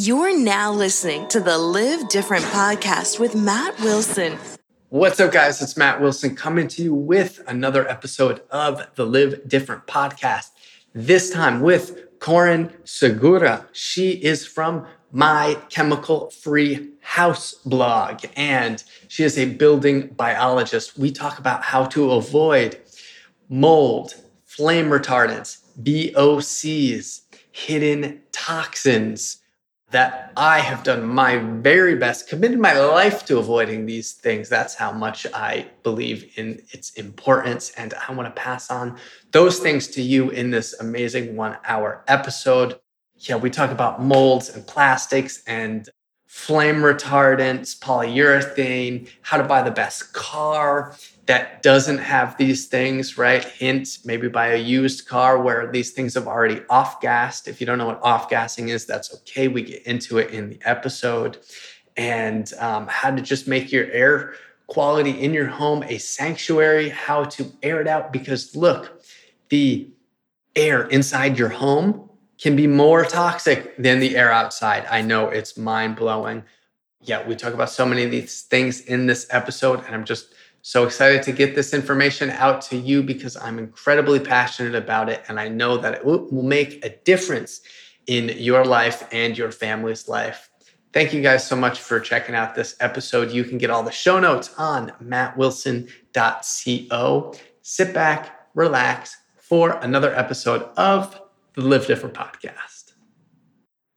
You're now listening to the Live Different podcast with Matt Wilson. What's up, guys? It's Matt Wilson coming to you with another episode of the Live Different podcast. This time with Corinne Segura. She is from my Chemical Free House blog, and she is a building biologist. We talk about how to avoid mold, flame retardants, VOCs, hidden toxins that I have done my very best, committed my life to avoiding these things. That's how much I believe in its importance. And I want to pass on those things to you in this amazing one hour episode. Yeah, we talk about molds and plastics and flame retardants, polyurethane, how to buy the best car, that doesn't have these things, right? Hint, maybe buy a used car where these things have already off gassed. If you don't know what off gassing is, that's okay. We get into it in the episode. And um, how to just make your air quality in your home a sanctuary, how to air it out. Because look, the air inside your home can be more toxic than the air outside. I know it's mind blowing. Yeah, we talk about so many of these things in this episode, and I'm just so excited to get this information out to you because I'm incredibly passionate about it. And I know that it will make a difference in your life and your family's life. Thank you guys so much for checking out this episode. You can get all the show notes on mattwilson.co. Sit back, relax for another episode of the Live Different podcast.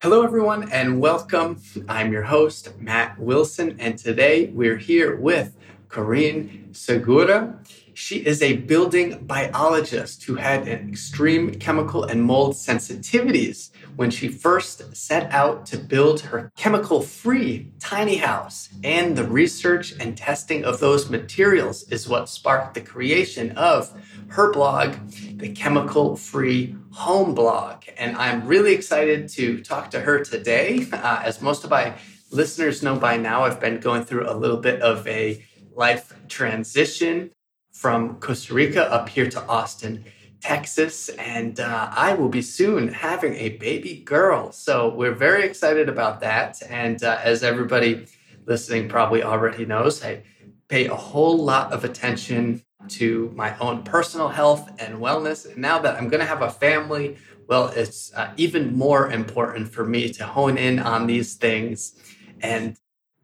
Hello, everyone, and welcome. I'm your host, Matt Wilson, and today we're here with Corinne Segura. She is a building biologist who had extreme chemical and mold sensitivities when she first set out to build her chemical free tiny house. And the research and testing of those materials is what sparked the creation of her blog, the Chemical Free Home Blog. And I'm really excited to talk to her today. Uh, as most of my listeners know by now, I've been going through a little bit of a life transition from Costa Rica up here to Austin, Texas. And uh, I will be soon having a baby girl. So we're very excited about that. And uh, as everybody listening probably already knows, I pay a whole lot of attention to my own personal health and wellness. And now that I'm going to have a family, well, it's uh, even more important for me to hone in on these things and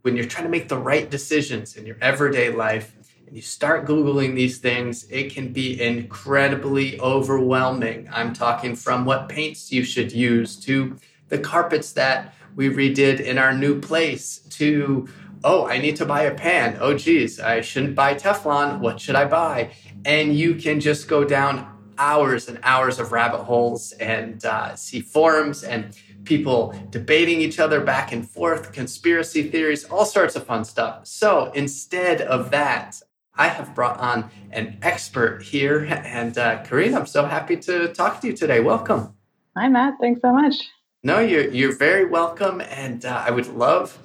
when you're trying to make the right decisions in your everyday life and you start Googling these things, it can be incredibly overwhelming. I'm talking from what paints you should use to the carpets that we redid in our new place to, oh, I need to buy a pan. Oh, geez, I shouldn't buy Teflon. What should I buy? And you can just go down hours and hours of rabbit holes and uh, see forums and people debating each other back and forth, conspiracy theories, all sorts of fun stuff. So instead of that, I have brought on an expert here. And uh, I'm so happy to talk to you today. Welcome. Hi, Matt. Thanks so much. No, you're, you're very welcome. And uh, I would love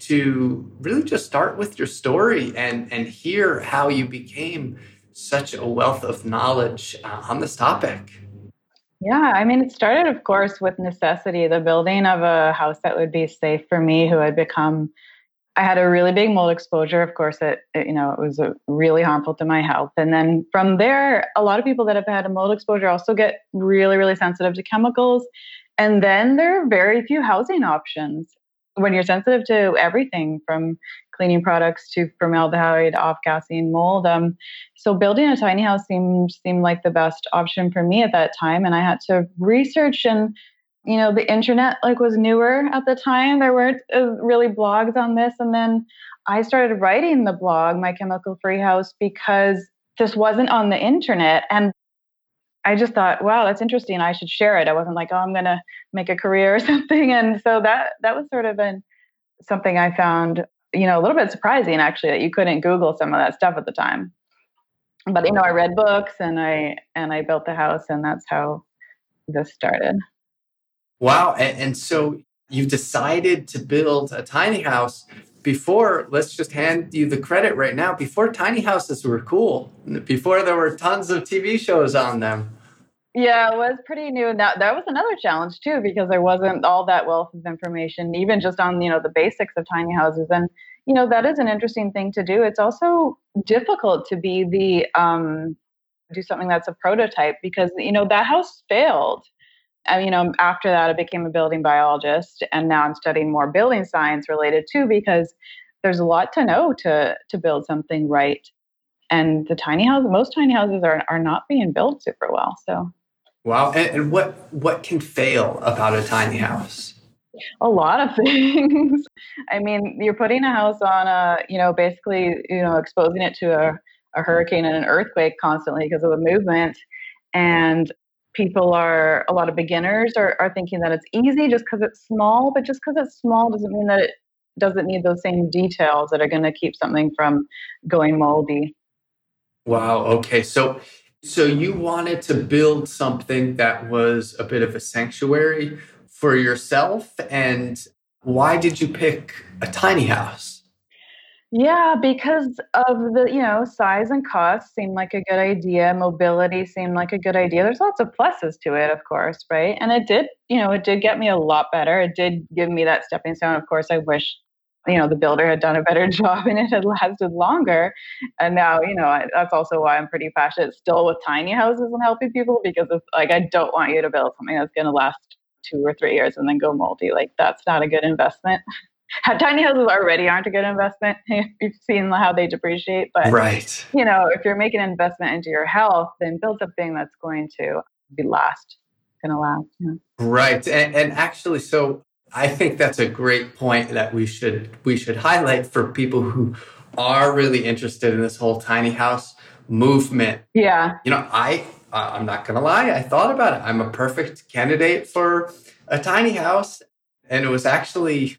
to really just start with your story and, and hear how you became such a wealth of knowledge uh, on this topic. Yeah, I mean, it started, of course, with necessity, the building of a house that would be safe for me, who had become. I had a really big mold exposure. Of course, it, it you know it was uh, really harmful to my health. And then from there, a lot of people that have had a mold exposure also get really, really sensitive to chemicals. And then there are very few housing options when you're sensitive to everything from cleaning products to formaldehyde, off-gassing, mold. Um, so building a tiny house seemed seemed like the best option for me at that time, and I had to research and you know the internet like was newer at the time. There weren't uh, really blogs on this, and then I started writing the blog, My Chemical Free House, because this wasn't on the internet and I just thought, wow, that's interesting. I should share it. I wasn't like, oh, I'm going to make a career or something. And so that that was sort of an something I found you know, a little bit surprising actually that you couldn't Google some of that stuff at the time. But you know, I read books and I and I built the house, and that's how this started. Wow! And, and so you decided to build a tiny house before. Let's just hand you the credit right now. Before tiny houses were cool, before there were tons of TV shows on them. Yeah, it was pretty new. Now that was another challenge too, because there wasn't all that wealth of information, even just on you know the basics of tiny houses. And you know that is an interesting thing to do. It's also difficult to be the um, do something that's a prototype because you know that house failed. And you know after that, I became a building biologist, and now I'm studying more building science related too because there's a lot to know to to build something right. And the tiny house, most tiny houses are are not being built super well. So Wow. And, and, what what can fail about a tiny house? A lot of things. I mean, you're putting a house on a, you know, basically, you know, exposing it to a, a hurricane and an earthquake constantly because of the movement. And people are, a lot of beginners are, are thinking that it's easy just because it's small, but just because it's small doesn't mean that it doesn't need those same details that are going to keep something from going moldy. Wow. Okay. So so you wanted to build something that was a bit of a sanctuary for yourself. And why did you pick a tiny house? Yeah, because of the, you know, size and cost seemed like a good idea. Mobility seemed like a good idea. There's lots of pluses to it, of course, right? And it did, you know, it did get me a lot better. It did give me that stepping stone. Of course, I wish you know the builder had done a better job and it had lasted longer. And now you know that's also why i'm pretty passionate still with tiny houses and helping people because it's like i don't want you to build something that's going to last two or three years and then go moldy. Like that's not a good investment. Tiny houses already aren't a good investment. You've seen how they depreciate but right. you know if you're making an investment into your health then build something that's going to be last going to last yeah. right. And, and actually so I think that's a great point that we should we should highlight for people who are really interested in this whole tiny house movement. Yeah. You know, I uh, I'm not going to lie, I thought about it. I'm a perfect candidate for a tiny house and it was actually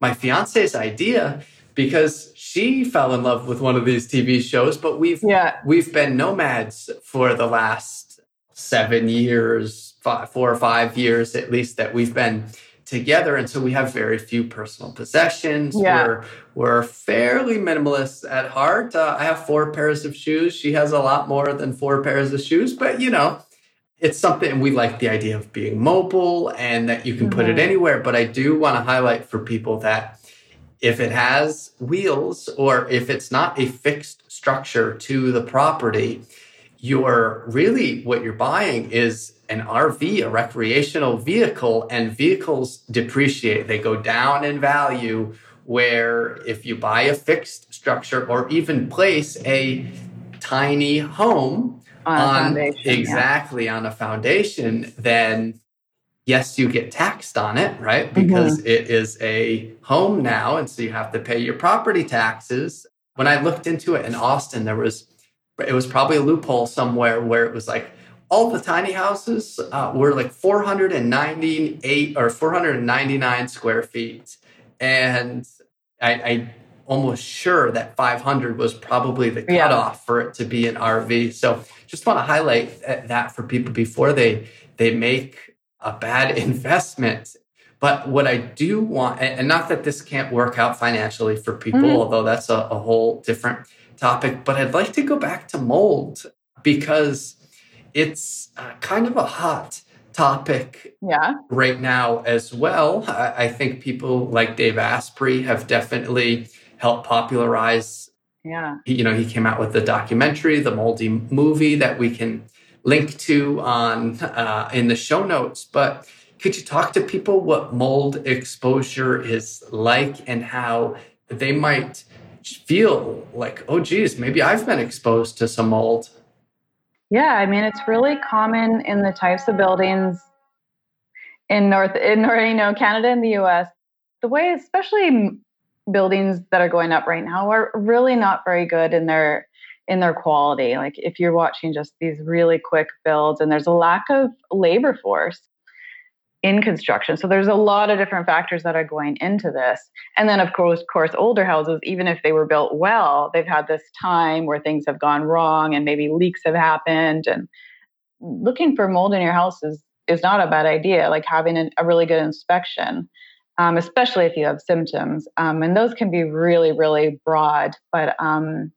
my fiance's idea because she fell in love with one of these TV shows, but we've yeah. we've been nomads for the last 7 years, five, 4 or 5 years at least that we've been together. And so we have very few personal possessions. Yeah. We're, we're fairly minimalist at heart. Uh, I have four pairs of shoes. She has a lot more than four pairs of shoes, but you know, it's something we like the idea of being mobile and that you can mm-hmm. put it mm-hmm. anywhere. But I do want to highlight for people that if it has wheels or if it's not a fixed structure to the property, you're really what you're buying is an RV, a recreational vehicle, and vehicles depreciate. They go down in value. Where if you buy a fixed structure or even place a tiny home on, on exactly yeah. on a foundation, then yes, you get taxed on it, right? Because mm-hmm. it is a home now. And so you have to pay your property taxes. When I looked into it in Austin, there was, it was probably a loophole somewhere where it was like, all the tiny houses uh, were like 498 or 499 square feet. And I, I almost sure that 500 was probably the cutoff yeah. for it to be an RV. So just want to highlight that for people before they they make a bad investment. But what I do want, and not that this can't work out financially for people, mm-hmm. although that's a, a whole different topic, but I'd like to go back to mold because it's uh, kind of a hot topic yeah. right now as well. I, I, think people like Dave Asprey have definitely helped popularize. Yeah. You know, he came out with the documentary, the Moldy movie that we can link to on uh, in the show notes. But could you talk to people what mold exposure is like and how they might feel like, oh, geez, maybe I've been exposed to some mold? Yeah, I mean it's really common in the types of buildings in North in you know Canada and the U.S. The way, especially buildings that are going up right now, are really not very good in their in their quality. Like if you're watching just these really quick builds, and there's a lack of labor force in construction. So there's a lot of different factors that are going into this. And then of course, course older houses, even if they were built well, they've had this time where things have gone wrong and maybe leaks have happened and looking for mold in your house is is not a bad idea like having an, a really good inspection um, especially if you have symptoms um, and those can be really really broad but um,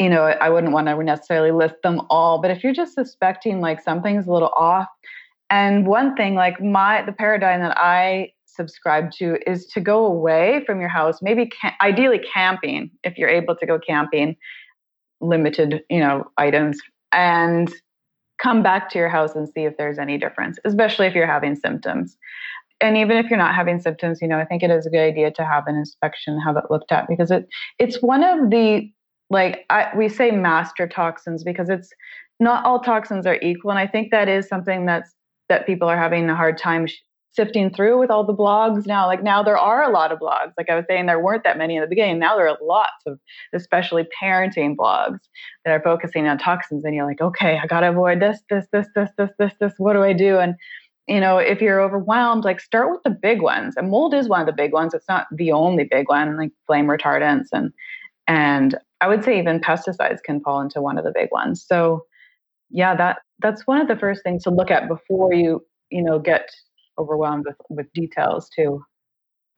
you know, I wouldn't want to necessarily list them all, but if you're just suspecting like something's a little off, and one thing like my the paradigm that I subscribe to is to go away from your house, maybe ideally camping if you're able to go camping, limited, you know, items and come back to your house and see if there's any difference, especially if you're having symptoms. And even if you're not having symptoms, you know, I think it is a good idea to have an inspection, have it looked at because it it's one of the like I, we say master toxins because it's not all toxins are equal, and I think that is something that's that people are having a hard time sh- sifting through with all the blogs now. Like now there are a lot of blogs. Like I was saying, there weren't that many in the beginning. Now there are lots of, especially parenting blogs that are focusing on toxins. And you're like, okay, I got to avoid this, this, this, this, this, this, this. What do I do? And you know, if you're overwhelmed, like start with the big ones. And mold is one of the big ones. It's not the only big one, like flame retardants and and I would say even pesticides can fall into one of the big ones. So yeah, that that's one of the first things to look at before you, you know, get overwhelmed with, with details too.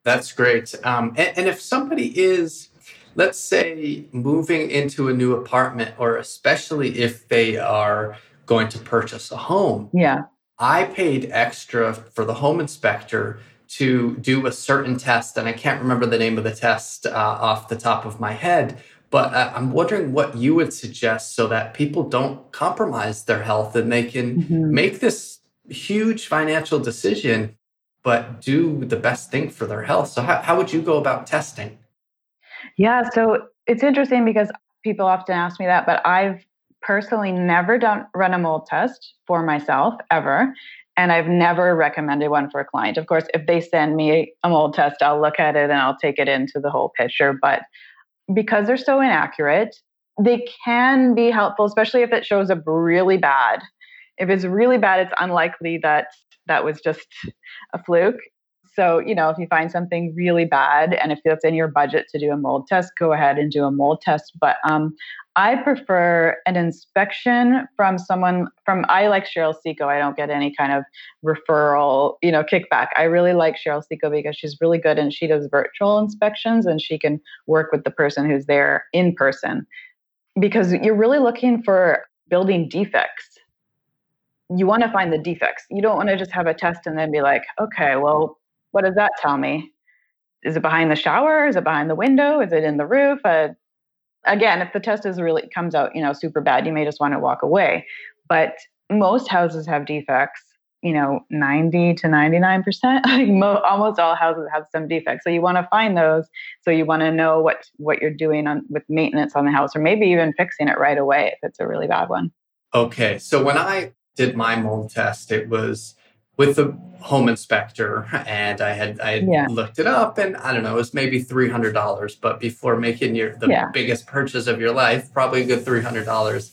That's great. Um, and, and if somebody is, let's say, moving into a new apartment, or especially if they are going to purchase a home, yeah, I paid extra for the home inspector to do a certain test, and I can't remember the name of the test uh, off the top of my head. But uh, I'm wondering what you would suggest so that people don't compromise their health and they can mm-hmm. make this huge financial decision, but do the best thing for their health. So, how, how would you go about testing? Yeah, so it's interesting because people often ask me that, but I've personally never done run a mold test for myself ever. And I've never recommended one for a client. Of course, if they send me a mold test, I'll look at it and I'll take it into the whole picture. But because they're so inaccurate, they can be helpful, especially if it shows up really bad if it's really bad, it's unlikely that that was just a fluke. So, you know, if you find something really bad and if it's in your budget to do a mold test, go ahead and do a mold test. But um, I prefer an inspection from someone from, I like Cheryl Seco. I don't get any kind of referral, you know, kickback. I really like Cheryl Seco because she's really good and she does virtual inspections and she can work with the person who's there in person because you're really looking for building defects you want to find the defects. You don't want to just have a test and then be like, okay, well, what does that tell me? Is it behind the shower? Is it behind the window? Is it in the roof? Uh, again, if the test is really comes out, you know, super bad, you may just want to walk away. But most houses have defects. You know, ninety to ninety nine percent. Like mo- almost all houses have some defects. So you want to find those. So you want to know what what you're doing on with maintenance on the house, or maybe even fixing it right away if it's a really bad one. Okay, so when I did my mold test, it was with the home inspector and I had I had yeah. looked it up and I don't know, it was maybe three hundred dollars. But before making your the yeah. biggest purchase of your life, probably a good three hundred dollars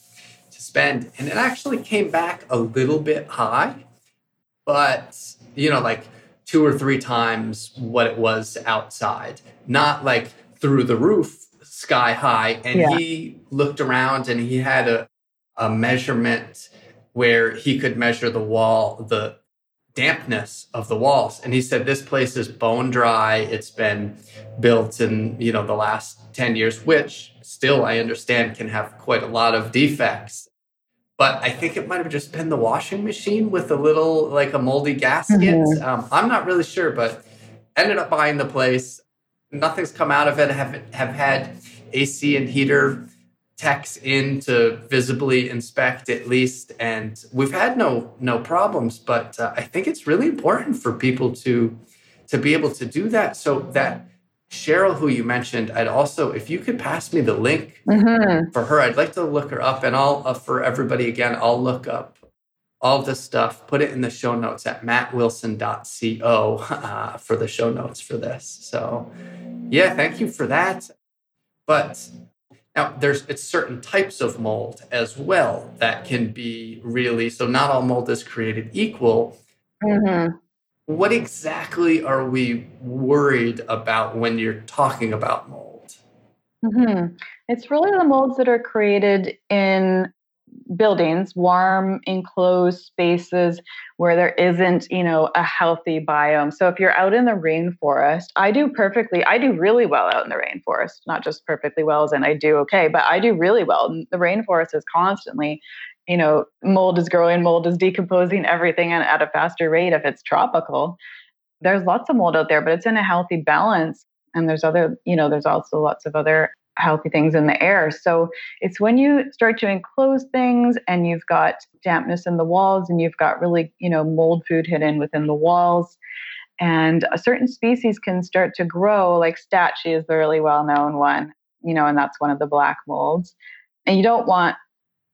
to spend. And it actually came back a little bit high, but you know, like two or three times what it was outside. Not like through the roof sky high. And yeah. he looked around and he had a a measurement where he could measure the wall, the dampness of the walls. And he said, this place is bone dry. It's been built in, you know, the last 10 years, which still I understand can have quite a lot of defects. But I think it might have just been the washing machine with a little, like a moldy gasket. Mm-hmm. Um, I'm not really sure, but ended up buying the place. Nothing's come out of it. Have have had AC and heater techs in to visibly inspect at least and we've had no no problems but uh, i think it's really important for people to to be able to do that. So that cheryl who you mentioned i'd also if you could pass me the link mm-hmm. for her i'd like to look her up and i'll uh, for everybody again i'll look up all this stuff put it in the show notes at mattwilson.co uh, for the show notes for this. So yeah thank you for that. But now, there's it's certain types of mold as well that can be really so. Not all mold is created equal. Mm-hmm. What exactly are we worried about when you're talking about mold? Mm-hmm. It's really the molds that are created in buildings, warm, enclosed spaces where there isn't, you know, a healthy biome. So if you're out in the rainforest, I do perfectly, I do really well out in the rainforest, not just perfectly well as in I do okay, but I do really well. The rainforest is constantly, you know, mold is growing, mold is decomposing everything at a faster rate if it's tropical. There's lots of mold out there, but it's in a healthy balance. And there's other, you know, there's also lots of other healthy things in the air. So it's when you start to enclose things and you've got dampness in the walls and you've got really, you know, mold food hidden within the walls. And a certain species can start to grow, like stachy is the really well known one, you know, and that's one of the black molds. And you don't want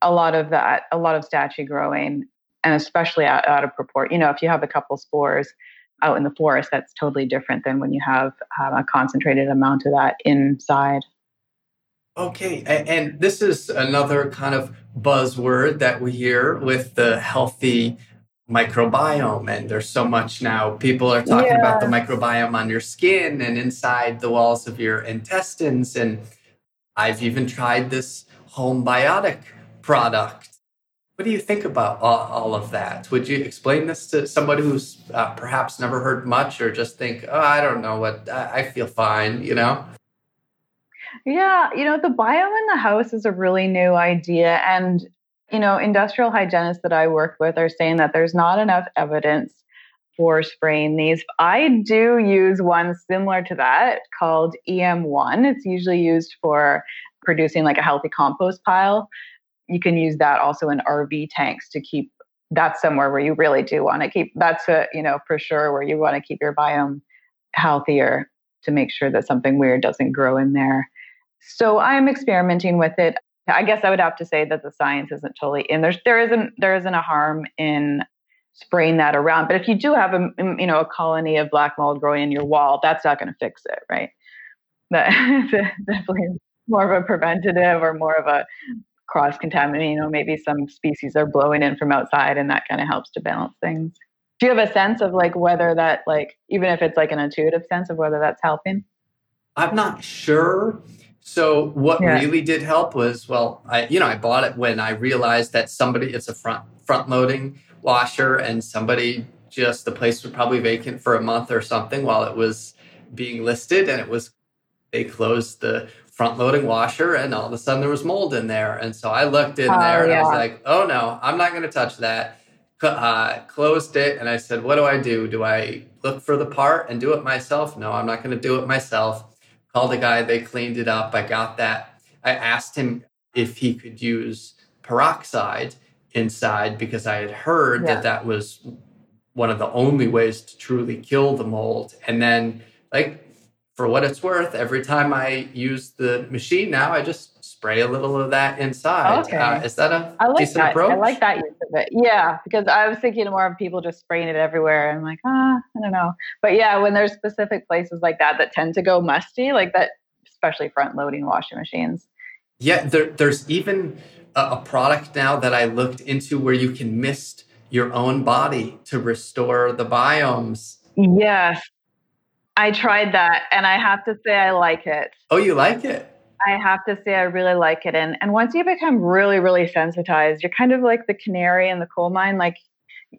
a lot of that, a lot of stachy growing, and especially out, out of proport. You know, if you have a couple spores, out in the forest, that's totally different than when you have um, a concentrated amount of that inside. Okay, and this is another kind of buzzword that we hear with the healthy microbiome. And there's so much now. People are talking yeah. about the microbiome on your skin and inside the walls of your intestines. And I've even tried this Homebiotic product. What do you think about all, of that? Would you explain this to somebody who's uh, perhaps never heard much or just think, oh, I don't know what, I feel fine, you know? Yeah, you know, the biome in the house is a really new idea. And, you know, industrial hygienists that I work with are saying that there's not enough evidence for spraying these. I do use one similar to that called EM1. It's usually used for producing like a healthy compost pile. You can use that also in RV tanks to keep that's somewhere where you really do want to keep that's a, you know, for sure where you want to keep your biome healthier to make sure that something weird doesn't grow in there. So I'm experimenting with it. I guess I would have to say that the science isn't totally in. There's there isn't there isn't a harm in spraying that around. But if you do have a mm, you know a colony of black mold growing in your wall, that's not going to fix it, right? That definitely more of a preventative or more of a cross contamination. You know, maybe some species are blowing in from outside, and that kind of helps to balance things. Do you have a sense of like whether that like even if it's like an intuitive sense of whether that's helping? I'm not sure. So what yeah. really did help was, well, I you know I bought it when I realized that somebody it's a front front loading washer and somebody just the place was probably vacant for a month or something while it was being listed and it was they closed the front loading washer and all of a sudden there was mold in there and so I looked in oh, there and yeah. I was like, oh no, I'm not going to touch that. Uh, closed it and I said, what do I do? Do I look for the part and do it myself? No, I'm not going to do it myself called a guy, they cleaned it up. I got that. I asked him if he could use peroxide inside because I had heard yeah. that that was one of the only ways to truly kill the mold. And then, like, for what it's worth, every time I use the machine now, I just spray a little of that inside. Okay. Uh, is that a I like decent that. approach? I like that use of it. Yeah, because I was thinking more of people just spraying it everywhere. I'm like, ah, I don't know. But yeah, when there's specific places like that that tend to go musty, like that, especially front loading washing machines. Yeah, there, there's even a, a product now that I looked into where you can mist your own body to restore the biomes. Yes. I tried that and I have to say I like it. Oh, you like it? I have to say I really like it. And and once you become really, really sensitized, you're kind of like the canary in the coal mine. Like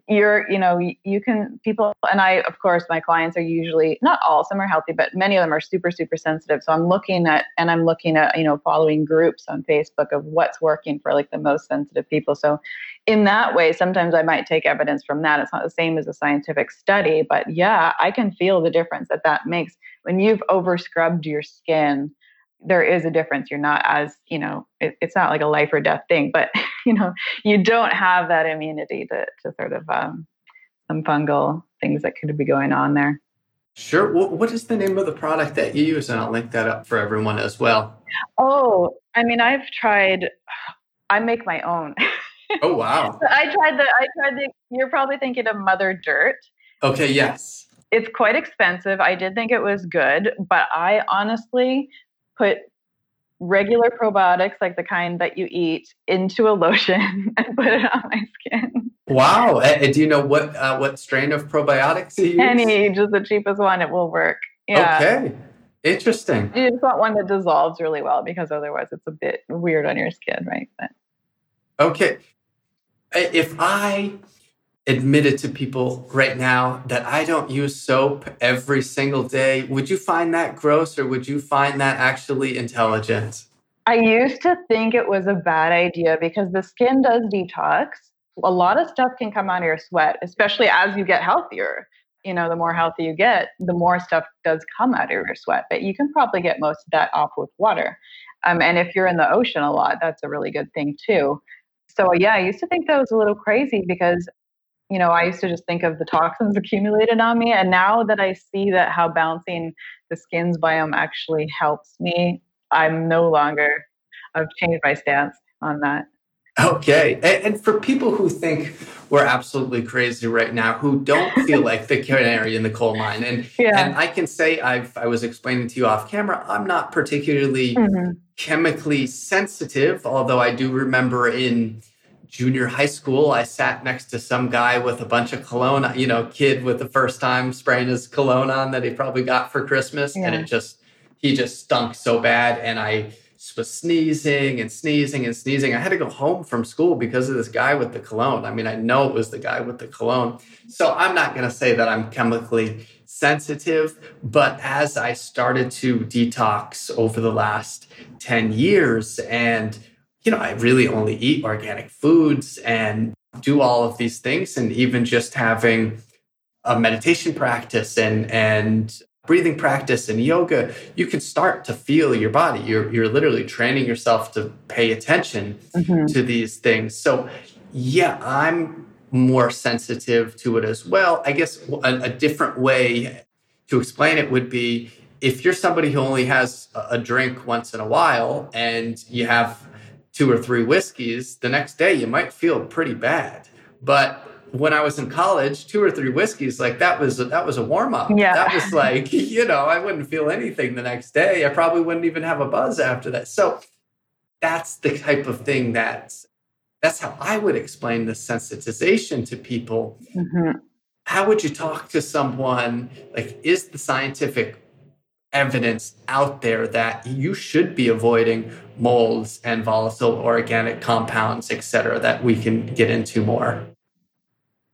you're, you know, you can people and I, of course, my clients are usually not all, some are healthy, but many of them are super, super sensitive. So I'm looking at and I'm looking at, you know, following groups on Facebook of what's working for like the most sensitive people. So in that way, sometimes I might take evidence from that. It's not the same as a scientific study, but yeah, I can feel the difference that that makes when you've over scrubbed your skin there is a difference. You're not as, you know, it, it's not like a life or death thing, but, you know, you don't have that immunity to, to sort of um, some fungal things that could be going on there. Sure. what is the name of the product that you use? And I'll link that up for everyone as well. Oh, I mean, I've tried, I make my own. Oh, wow. I tried the, I tried the, you're probably thinking of Mother Dirt. Okay. Yes. It's quite expensive. I did think it was good, but I honestly put regular probiotics, like the kind that you eat, into a lotion and put it on my skin. Wow! And do you know what uh, what strain of probiotics you use? Any, just the cheapest one, it will work. Yeah. Okay. Interesting. You just want one that dissolves really well because otherwise it's a bit weird on your skin, right? But Okay. If I admitted to people right now that I don't use soap every single day, would you find that gross or would you find that actually intelligent? I used to think it was a bad idea because the skin does detox. A lot of stuff can come out of your sweat, especially as you get healthier. You know, the more healthy you get, the more stuff does come out of your sweat. But you can probably get most of that off with water. Um, and if you're in the ocean a lot, that's a really good thing too. So yeah, I used to think that was a little crazy because you know, I used to just think of the toxins accumulated on me. And now that I see that how balancing the skin's biome actually helps me, I'm no longer, I've changed my stance on that. Okay. And, for people who think we're absolutely crazy right now, who don't feel like the canary in the coal mine, and, yeah. and I can say I've I was explaining to you off camera, I'm not particularly mm-hmm. chemically sensitive, although I do remember in junior high school, I sat next to some guy with a bunch of cologne, you know, kid with the first time spraying his cologne on that he probably got for Christmas. Yeah. And it just, he just stunk so bad. And I was sneezing and sneezing and sneezing. I had to go home from school because of this guy with the cologne. I mean, I know it was the guy with the cologne. So I'm not going to say that I'm chemically sensitive, but as I started to detox over the last 10 years and you know, I really only eat organic foods and do all of these things. And even just having a meditation practice and, and breathing practice and yoga, you can start to feel your body. You're, you're literally training yourself to pay attention mm-hmm. to these things. So, yeah, I'm more sensitive to it as well. I guess a, a different way to explain it would be if you're somebody who only has a drink once in a while and you have two or three whiskeys, the next day you might feel pretty bad. But when I was in college, two or three whiskeys, like that was a, that was a warm up. Yeah. That was like, you know, I wouldn't feel anything the next day. I probably wouldn't even have a buzz after that. So that's the type of thing that that's how I would explain the sensitization to people. Mm-hmm. How would you talk to someone like is the scientific evidence out there that you should be avoiding molds and volatile organic compounds, et cetera, that we can get into more.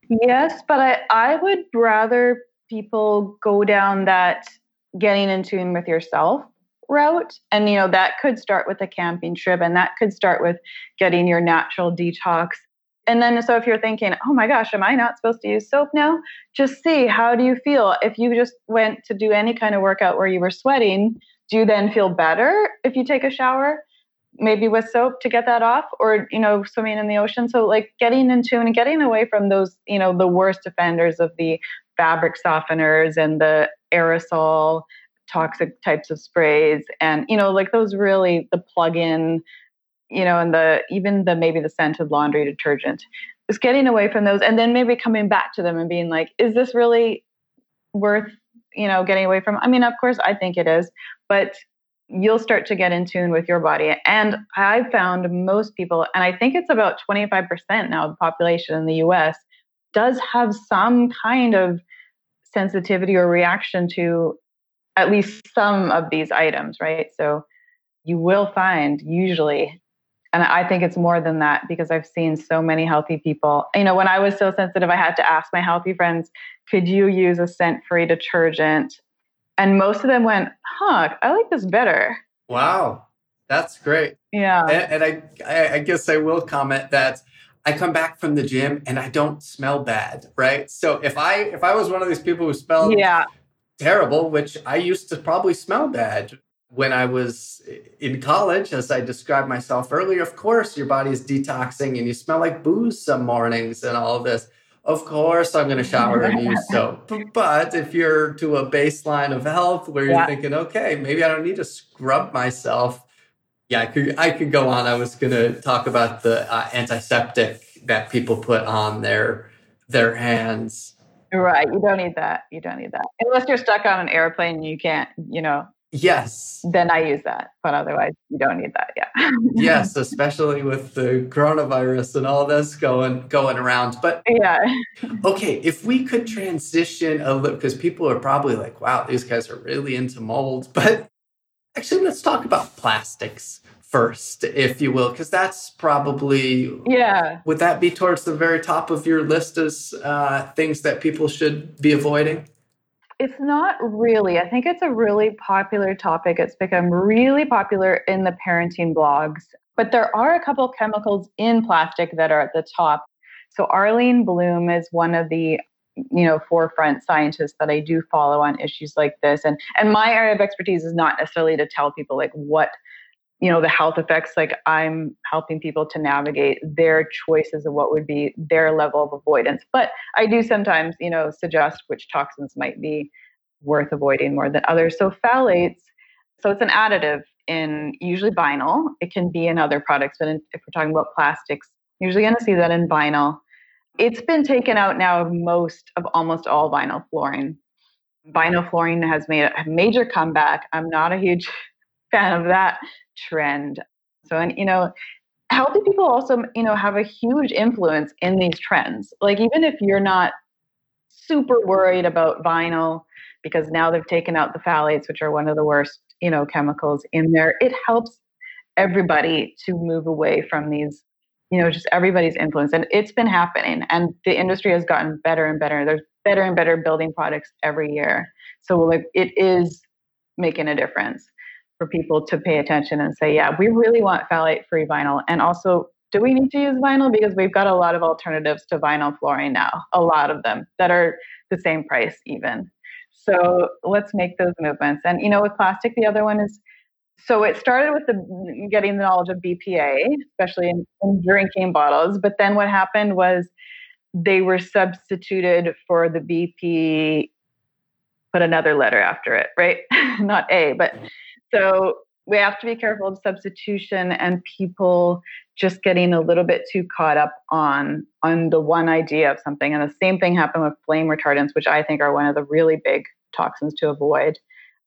Yes, but I, I would rather people go down that getting in tune with yourself route. And, you know, that could start with a camping trip and that could start with getting your natural detox and then, so if you're thinking, oh my gosh, am I not supposed to use soap now? Just see how do you feel? If you just went to do any kind of workout where you were sweating, do you then feel better if you take a shower? Maybe with soap to get that off, or you know, swimming in the ocean. So, like getting into and getting away from those, you know, the worst offenders of the fabric softeners and the aerosol toxic types of sprays, and you know, like those really the plug-in you know, and the even the maybe the scented laundry detergent. Is getting away from those and then maybe coming back to them and being like, is this really worth, you know, getting away from? I mean, of course I think it is, but you'll start to get in tune with your body. And I found most people, and I think it's about 25% now of the population in the US, does have some kind of sensitivity or reaction to at least some of these items, right? So you will find usually and I think it's more than that because I've seen so many healthy people. You know, when I was so sensitive, I had to ask my healthy friends, could you use a scent free detergent? And most of them went, huh, I like this better. Wow. That's great. Yeah. And, and I, I guess I will comment that I come back from the gym and I don't smell bad, right? So if I if I was one of these people who smelled yeah. terrible, which I used to probably smell bad when I was in college, as I described myself earlier, of course, your body is detoxing and you smell like booze some mornings and all of this. Of course, I'm going to shower and use soap. But if you're to a baseline of health where you're yeah. thinking, okay, maybe I don't need to scrub myself. Yeah, I could, I could go on. I was going to talk about the uh, antiseptic that people put on their their hands. Right. You don't need that. You don't need that. Unless you're stuck on an airplane, you can't, you know, Yes. Then I use that. But otherwise, you don't need that. Yeah. yes, especially with the coronavirus and all this going going around. But yeah. okay, if we could transition a little, because people are probably like, wow, these guys are really into molds. But actually, let's talk about plastics first, if you will, because that's probably yeah. Would that be towards the very top of your list as uh, things that people should be avoiding? It's not really. I think it's a really popular topic. It's become really popular in the parenting blogs. But there are a couple chemicals in plastic that are at the top. So Arlene Blum is one of the you know forefront scientists that I do follow on issues like this and and my area of expertise is not necessarily to tell people like what you know the health effects like i'm helping people to navigate their choices of what would be their level of avoidance. But i do sometimes you know suggest which toxins might be worth avoiding more than others. So phthalates so it's an additive in usually vinyl. It can be in other products but in, if we're talking about plastics usually going to see that in vinyl. It's been taken out now of most of almost all vinyl flooring. Vinyl flooring has made a major comeback. I'm not a huge fan of that trend. So, and you know, healthy people also, you know, have a huge influence in these trends. Like, even if you're not super worried about vinyl, because now they've taken out the phthalates, which are one of the worst, you know, chemicals in there, it helps everybody to move away from these you know just everybody's influence and it's been happening and the industry has gotten better and better there's better and better building products every year so like it is making a difference for people to pay attention and say, yeah, we really want phthalate free vinyl. And also, do we need to use vinyl? Because we've got a lot of alternatives to vinyl flooring now, a lot of them that are the same price even. So let's make those movements. And you know, with plastic, the other one is so it started with the getting the knowledge of BPA, especially in, in drinking bottles. But then what happened was they were substituted for the BP, put another letter after it, right? Not A, but mm. So we have to be careful of substitution and people just getting a little bit too caught up on on the one idea of something. And the same thing happened with flame retardants, which I think are one of the really big toxins to avoid.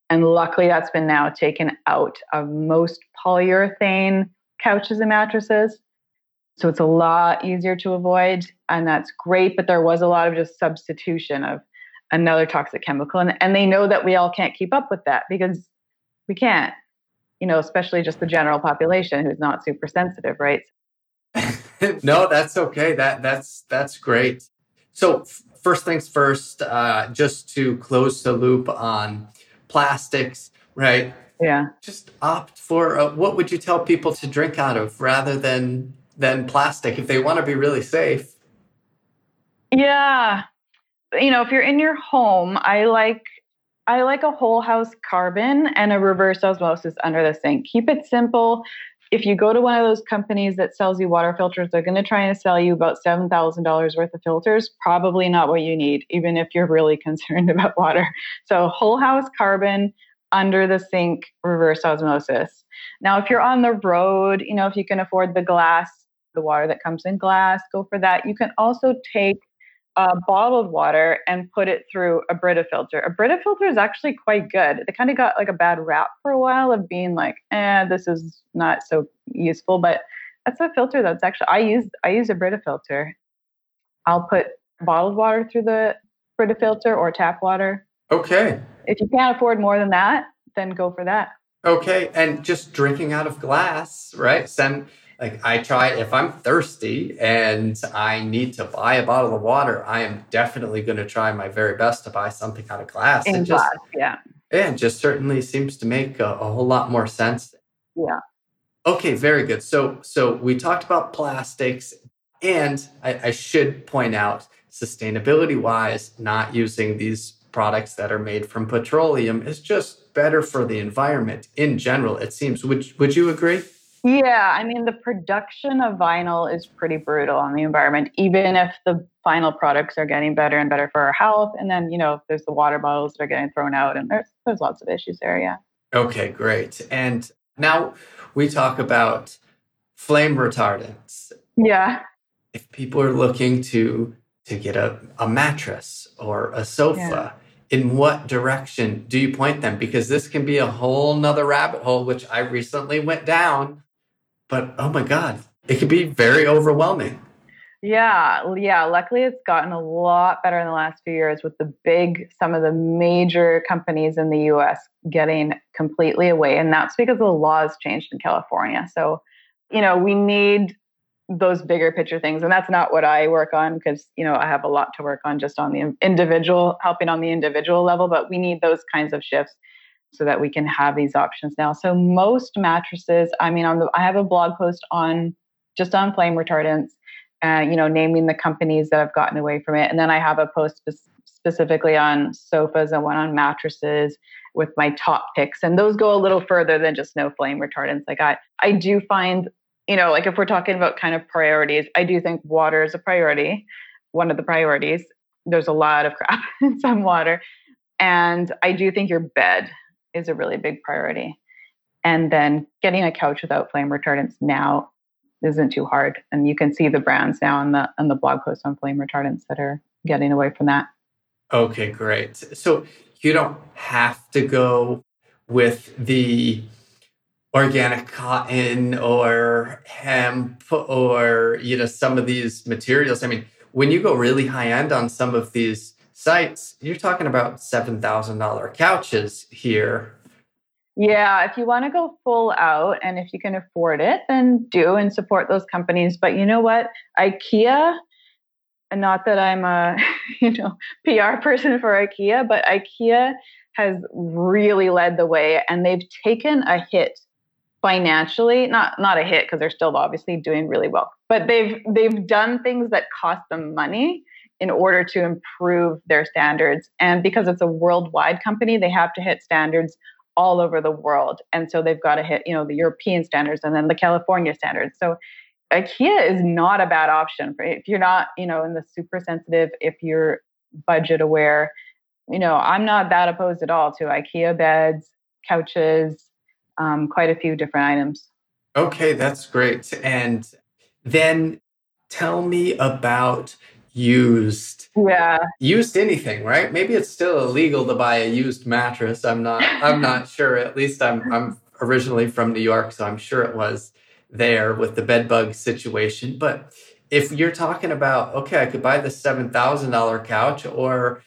And luckily, that's been now taken out of most polyurethane couches and mattresses. So it's a lot easier to avoid, and that's great. But there was a lot of just substitution of another toxic chemical. And, and they know that we all can't keep up with that because we can't you know especially just the general population who's not super sensitive right? No that's okay. That that's that's great. So f- first things first uh, just to close the loop on plastics right? Yeah. Just opt for uh, what would you tell people to drink out of rather than than plastic if they want to be really safe? Yeah. You know if you're in your home i like I like a whole house carbon and a reverse osmosis under the sink. Keep it simple. If you go to one of those companies that sells you water filters, they're going to try and sell you about $7,000 worth of filters. Probably not what you need, even if you're really concerned about water. So, whole house carbon under the sink reverse osmosis. Now, if you're on the road, you know, if you can afford the glass, the water that comes in glass, go for that. You can also take uh, bottled water and put it through a Brita filter. A Brita filter is actually quite good. They kind of got like a bad rap for a while of being like, eh, this is not so useful. But that's a filter that's actually I use I use a Brita filter. I'll put bottled water through the Brita filter or tap water. Okay. If you can't afford more than that, then go for that. Okay, and just drinking out of glass, right? Send like I try if I'm thirsty and I need to buy a bottle of water, I am definitely going to try my very best to buy something out of glass. In it glass, just, yeah. Yeah, it just certainly seems to make a, a whole lot more sense. Yeah. Okay, very good. So so we talked about plastics, and I, I should point out, sustainability wise, not using these products that are made from petroleum is just better for the environment in general. It seems. Would would you agree? Yeah, I mean, the production of vinyl is pretty brutal on the environment, even if the final products are getting better and better for our health. And then, you know, there's the water bottles that are getting thrown out, and there's, there's lots of issues there. Yeah. Okay, great. And now we talk about flame retardants. Yeah. If people are looking to to get a, a mattress or a sofa, yeah in what direction do you point them? Because this can be a whole nother rabbit hole, which I recently went down but oh my God, it can be very overwhelming. Yeah, yeah. Luckily, it's gotten a lot better in the last few years with the big, some of the major companies in the US getting completely away. And that's because the laws changed in California. So, you know, we need those bigger picture things. And that's not what I work on because, you know, I have a lot to work on just on the individual, helping on the individual level. But we need those kinds of shifts so that we can have these options now. So, most mattresses, I mean, on the, I have a blog post on just on flame retardants uh, you know, naming the companies that have gotten away from it. And then I have a post spe- specifically on sofas and one on mattresses with my top picks. And those go a little further than just no flame retardants. Like I, I do find, you know, like if we're talking about kind of priorities, I do think water is a priority, one of the priorities. There's a lot of crap in some water. And I do think your bed is a really big priority. And then getting a couch without flame retardants now isn't too hard. And you can see the brands now on the on the blog post on flame retardants that are getting away from that. Okay, great. So you don't have to go with the organic cotton or hemp or you know some of these materials. I mean, when you go really high end on some of these sites, you're talking about seven thousand dollar couches here yeah, if you want to go full out and if you can afford it, then do and support those companies. But you know what? IKEA, not that I'm a you know PR person for IKEA, but IKEA has really led the way and they've taken a hit financially not not a hit because they're still obviously doing really well but they've they've done things that cost them money in order to improve their standards and because it's a worldwide company they have to hit standards all over the world. And so they've got to hit, you know, the European standards and then the California standards. So IKEA is not a bad option for if you're not, you know, in the super sensitive, if you're budget aware, you know, I'm not that opposed at all to IKEA beds, couches, um, quite a few different items. Okay, that's great. And then tell me about used yeah. used anything right? Maybe it's still illegal to buy a used mattress. I'm not i'm not sure. At least i'm i'm originally from new york so i'm sure it was there with the bed bug situation. But if you're talking about okay i could buy the $7000 couch or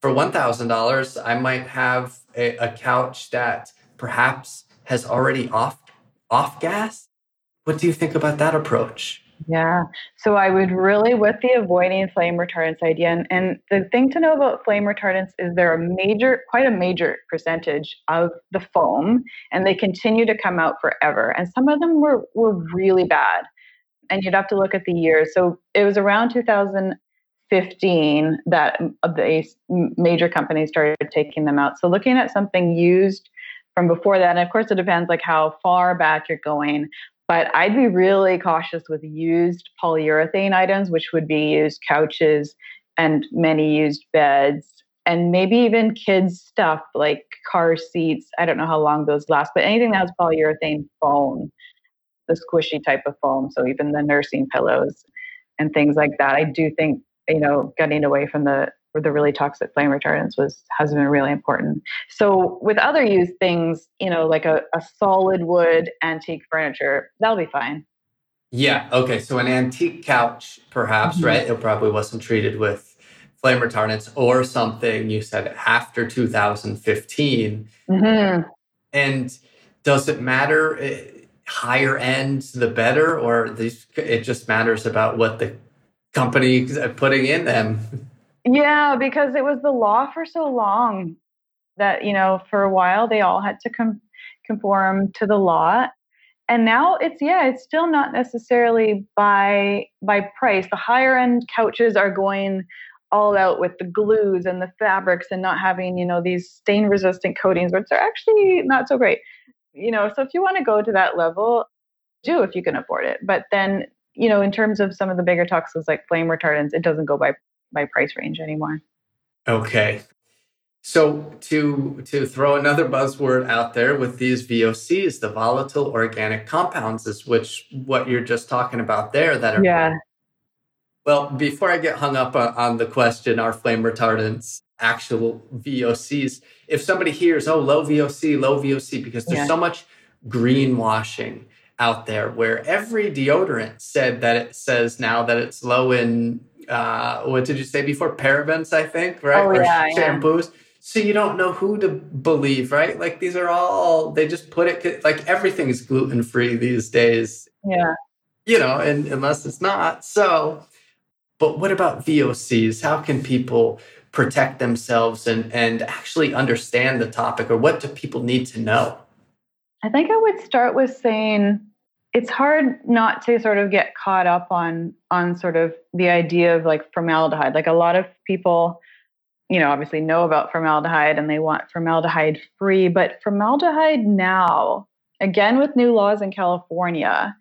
for $1000 i might have a, a couch that perhaps has already off off gas. What do you think about that approach yeah. So I would really, with the avoiding flame retardants idea, and, and the thing to know about flame retardants is they're a major, quite a major percentage of the foam, and they continue to come out forever. And some of them were, were really bad. And you'd have to look at the years. So it was around 2015 that uh, the major companies started taking them out. So looking at something used from before that, and of course it depends like how far back you're going, but I'd be really cautious with used polyurethane items, which would be used couches and many used beds, and maybe even kids' stuff like car seats. I don't know how long those last, but anything that has polyurethane foam, the squishy type of foam. So even the nursing pillows and things like that. I do think, you know, getting away from the the really toxic flame retardants was has been really important. So with other used things, you know, like a, a solid wood antique furniture, that'll be fine. Yeah. Okay. So an antique couch, perhaps, mm-hmm. right? It probably wasn't treated with flame retardants or something. You said after 2015. Mm-hmm. And does it matter? Eh, higher end, the better, or these, it just matters about what the company is putting in them? Yeah, because it was the law for so long that, you know, for a while they all had to com- conform to the law. And now it's yeah, it's still not necessarily by by price. The higher end couches are going all out with the glues and the fabrics and not having, you know, these stain resistant coatings, which are actually not so great. You know, so if you want to go to that level, do if you can afford it. But then, you know, in terms of some of the bigger toxins like flame retardants, it doesn't go by my price range anymore. Okay. So to to throw another buzzword out there with these VOCs, the volatile organic compounds is which what you're just talking about there that are Yeah. Well, before I get hung up on, the question, are flame retardants actual VOCs? If somebody hears, oh, low VOC, low VOC, because there's yeah. so much greenwashing out there where every deodorant said that it says now that it's low in uh, what did you say before? Parabens i think right? Oh, or yeah, shampoos. Yeah. so you don't know who to believe right? Like these are all they just put it like everything is gluten free these days. Yeah. You know and unless it's not so but what about vocs how can people protect themselves and and actually understand the topic or what do people need to know? I think i would start with saying it's hard not to sort of get caught up on on sort of the idea of like formaldehyde like a lot of people you know obviously know about formaldehyde and they want formaldehyde free but formaldehyde now again with new laws in california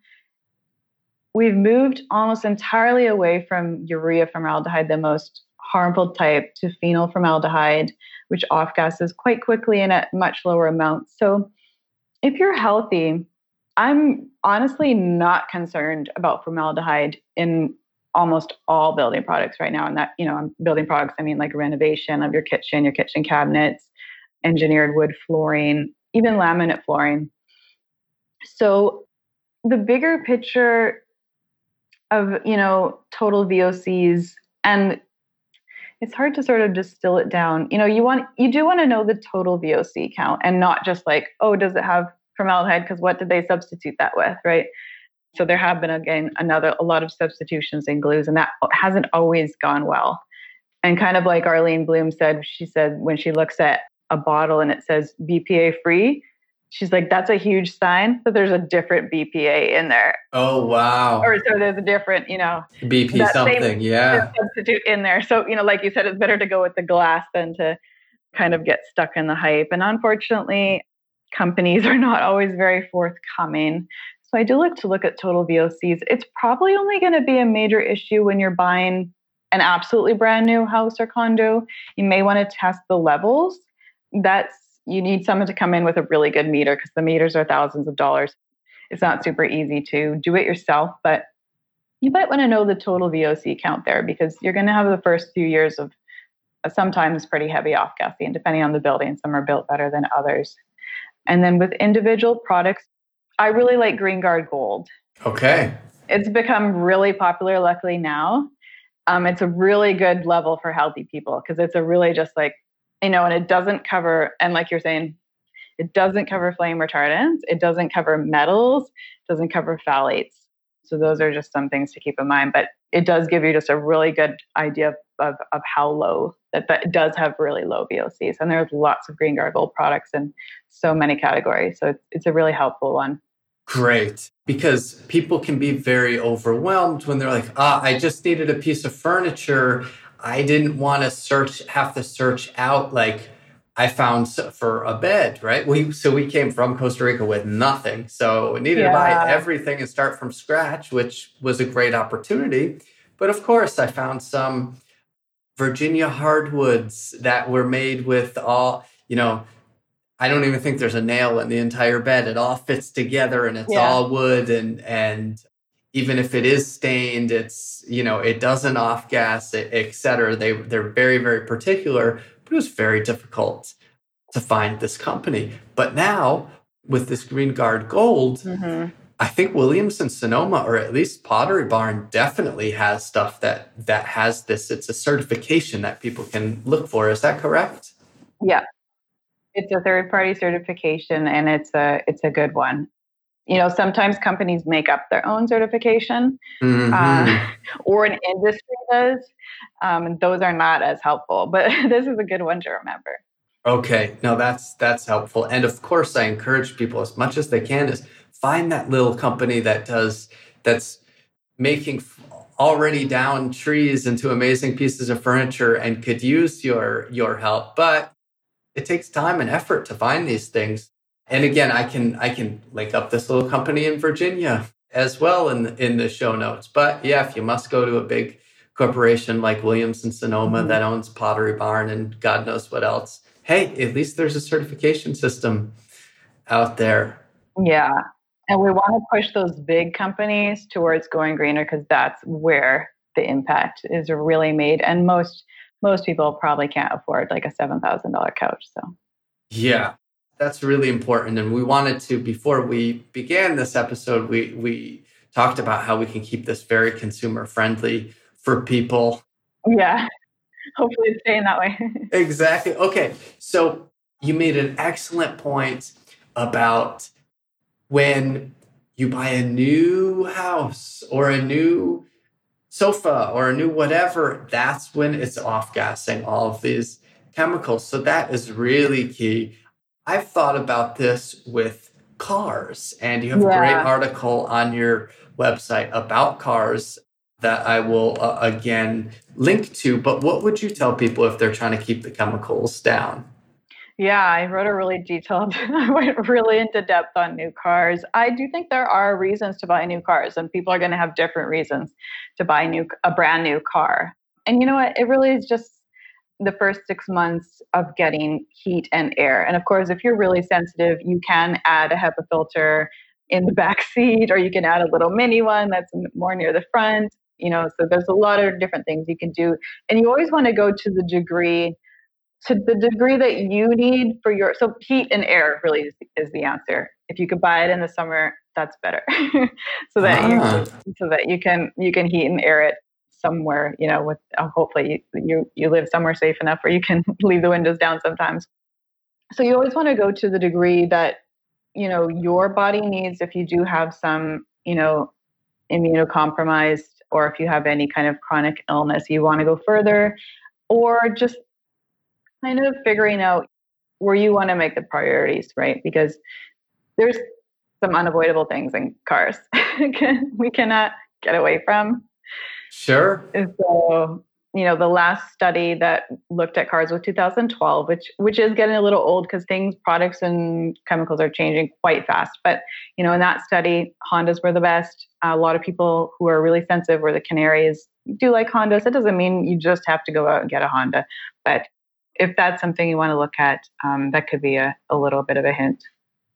we've moved almost entirely away from urea formaldehyde the most harmful type to phenol formaldehyde, which off gases quite quickly and at much lower amounts. So if you're healthy, I'm honestly not concerned about formaldehyde in almost all building products right now. And that, you know, I'm building products, I mean like renovation of your kitchen, your kitchen cabinets, engineered wood flooring, even laminate flooring. So the bigger picture of, you know, total VOCs and it's hard to sort of distill it down. You know, you want you do want to know the total VOC count and not just like, oh, does it have formaldehyde? Because what did they substitute that with, right? So there have been again another a lot of substitutions in glues, and that hasn't always gone well. And kind of like Arlene Blum said, she said when she looks at a bottle and it says BPA free, she's like, that's a huge sign that there's a different BPA in there. Oh wow! Or so there's a different, you know, BP something, yeah, substitute in there. So you know, like you said, it's better to go with the glass than to kind of get stuck in the hype. And unfortunately, companies are not always very forthcoming. So I do like to look at total VOCs. It's probably only going to be a major issue when you're buying an absolutely brand new house or condo. You may want to test the levels. That's you need someone to come in with a really good meter because the meters are thousands of dollars. It's not super easy to do it yourself, but you might want to know the total VOC count there because you're going to have the first few years of sometimes pretty heavy off gassing, depending on the building. Some are built better than others. And then with individual products, I really like GREENGUARD Gold. Okay. It's become really popular, luckily now. Um, it's a really good level for healthy people because it's a really just like you know, and it doesn't cover, and like you're saying, it doesn't cover flame retardants, it doesn't cover metals, doesn't cover phthalates. So those are just some things to keep in mind. But it does give you just a really good idea of, of, of how low that, that does have really low VOCs. And there's lots of GREENGUARD Gold products in so many categories. So it's, it's a really helpful one. Great. Because people can be very overwhelmed when they're like, ah, I just needed a piece of furniture. I didn't want to search, have to search out like I found for a bed, right? We so we came from Costa Rica with nothing, so we needed yeah. to buy everything and start from scratch, which was a great opportunity. But of course, I found some Virginia hardwoods that were made with all, you know, I don't even think there's a nail in the entire bed. It all fits together and it's yeah. all wood and and even if it is stained, it's, you know, it doesn't off gas, et cetera. They, they're very, very particular, but it was very difficult to find this company. But now with this GREENGUARD Gold, mm-hmm. I think Williams-Sonoma, or at least Pottery Barn, definitely has stuff that that has this. It's a certification that people can look for. Is that correct? Yeah, it's a third party certification, and it's a it's a good one you know sometimes companies make up their own certification mm-hmm. uh, or an industry does um, and those are not as helpful but this is a good one to remember okay no that's that's helpful and of course i encourage people as much as they can is find that little company that does that's making already down trees into amazing pieces of furniture and could use your your help but it takes time and effort to find these things and again, I can I can link up this little company in Virginia as well in in the show notes. But yeah, if you must go to a big corporation like williams and Sonoma mm-hmm. that owns Pottery Barn and God knows what else, hey, at least there's a certification system out there. Yeah. And we want to push those big companies towards going greener because that's where the impact is really made. And most most people probably can't afford like a seven thousand dollar couch. So yeah, That's really important. And we wanted to, before we began this episode, we, we talked about how we can keep this very consumer friendly for people. Yeah. Hopefully it's staying that way. exactly. Okay. So you made an excellent point about when you buy a new house or a new sofa or a new whatever, that's when it's off gassing all of these chemicals. So that is really key. I've thought about this with cars, and you have yeah. a great article on your website about cars that I will uh, again link to. But what would you tell people if they're trying to keep the chemicals down? Yeah, I wrote a really detailed, I went really into depth on new cars. I do think there are reasons to buy new cars, and people are going to have different reasons to buy new a brand new car. And you know what? It really is just the first six months of getting heat and air. And of course, if you're really sensitive, you can add a HEPA filter in the back seat, or you can add a little mini one that's more near the front. You know, so there's a lot of different things you can do. And you always want to go to the degree to the degree that you need for your so heat and air really is, is the answer. If you could buy it in the summer that's better. So that ah. you so that you can you can heat and air it somewhere you know with uh, hopefully you, you you live somewhere safe enough where you can leave the windows down sometimes. So you always want to go to the degree that you know your body needs if you do have some you know immunocompromised or if you have any kind of chronic illness you want to go further or just kind of figuring out where you want to make the priorities, right? Because there's some unavoidable things in cars we cannot get away from. Sure. And so, you know, the last study that looked at cars was 2012, which which is getting a little old because things, products, and chemicals are changing quite fast. But you know, in that study, Hondas were the best. A lot of people who are really sensitive were the canaries do like Hondas. That doesn't mean you just have to go out and get a Honda, but if that's something you want to look at, um, that could be a, a little bit of a hint.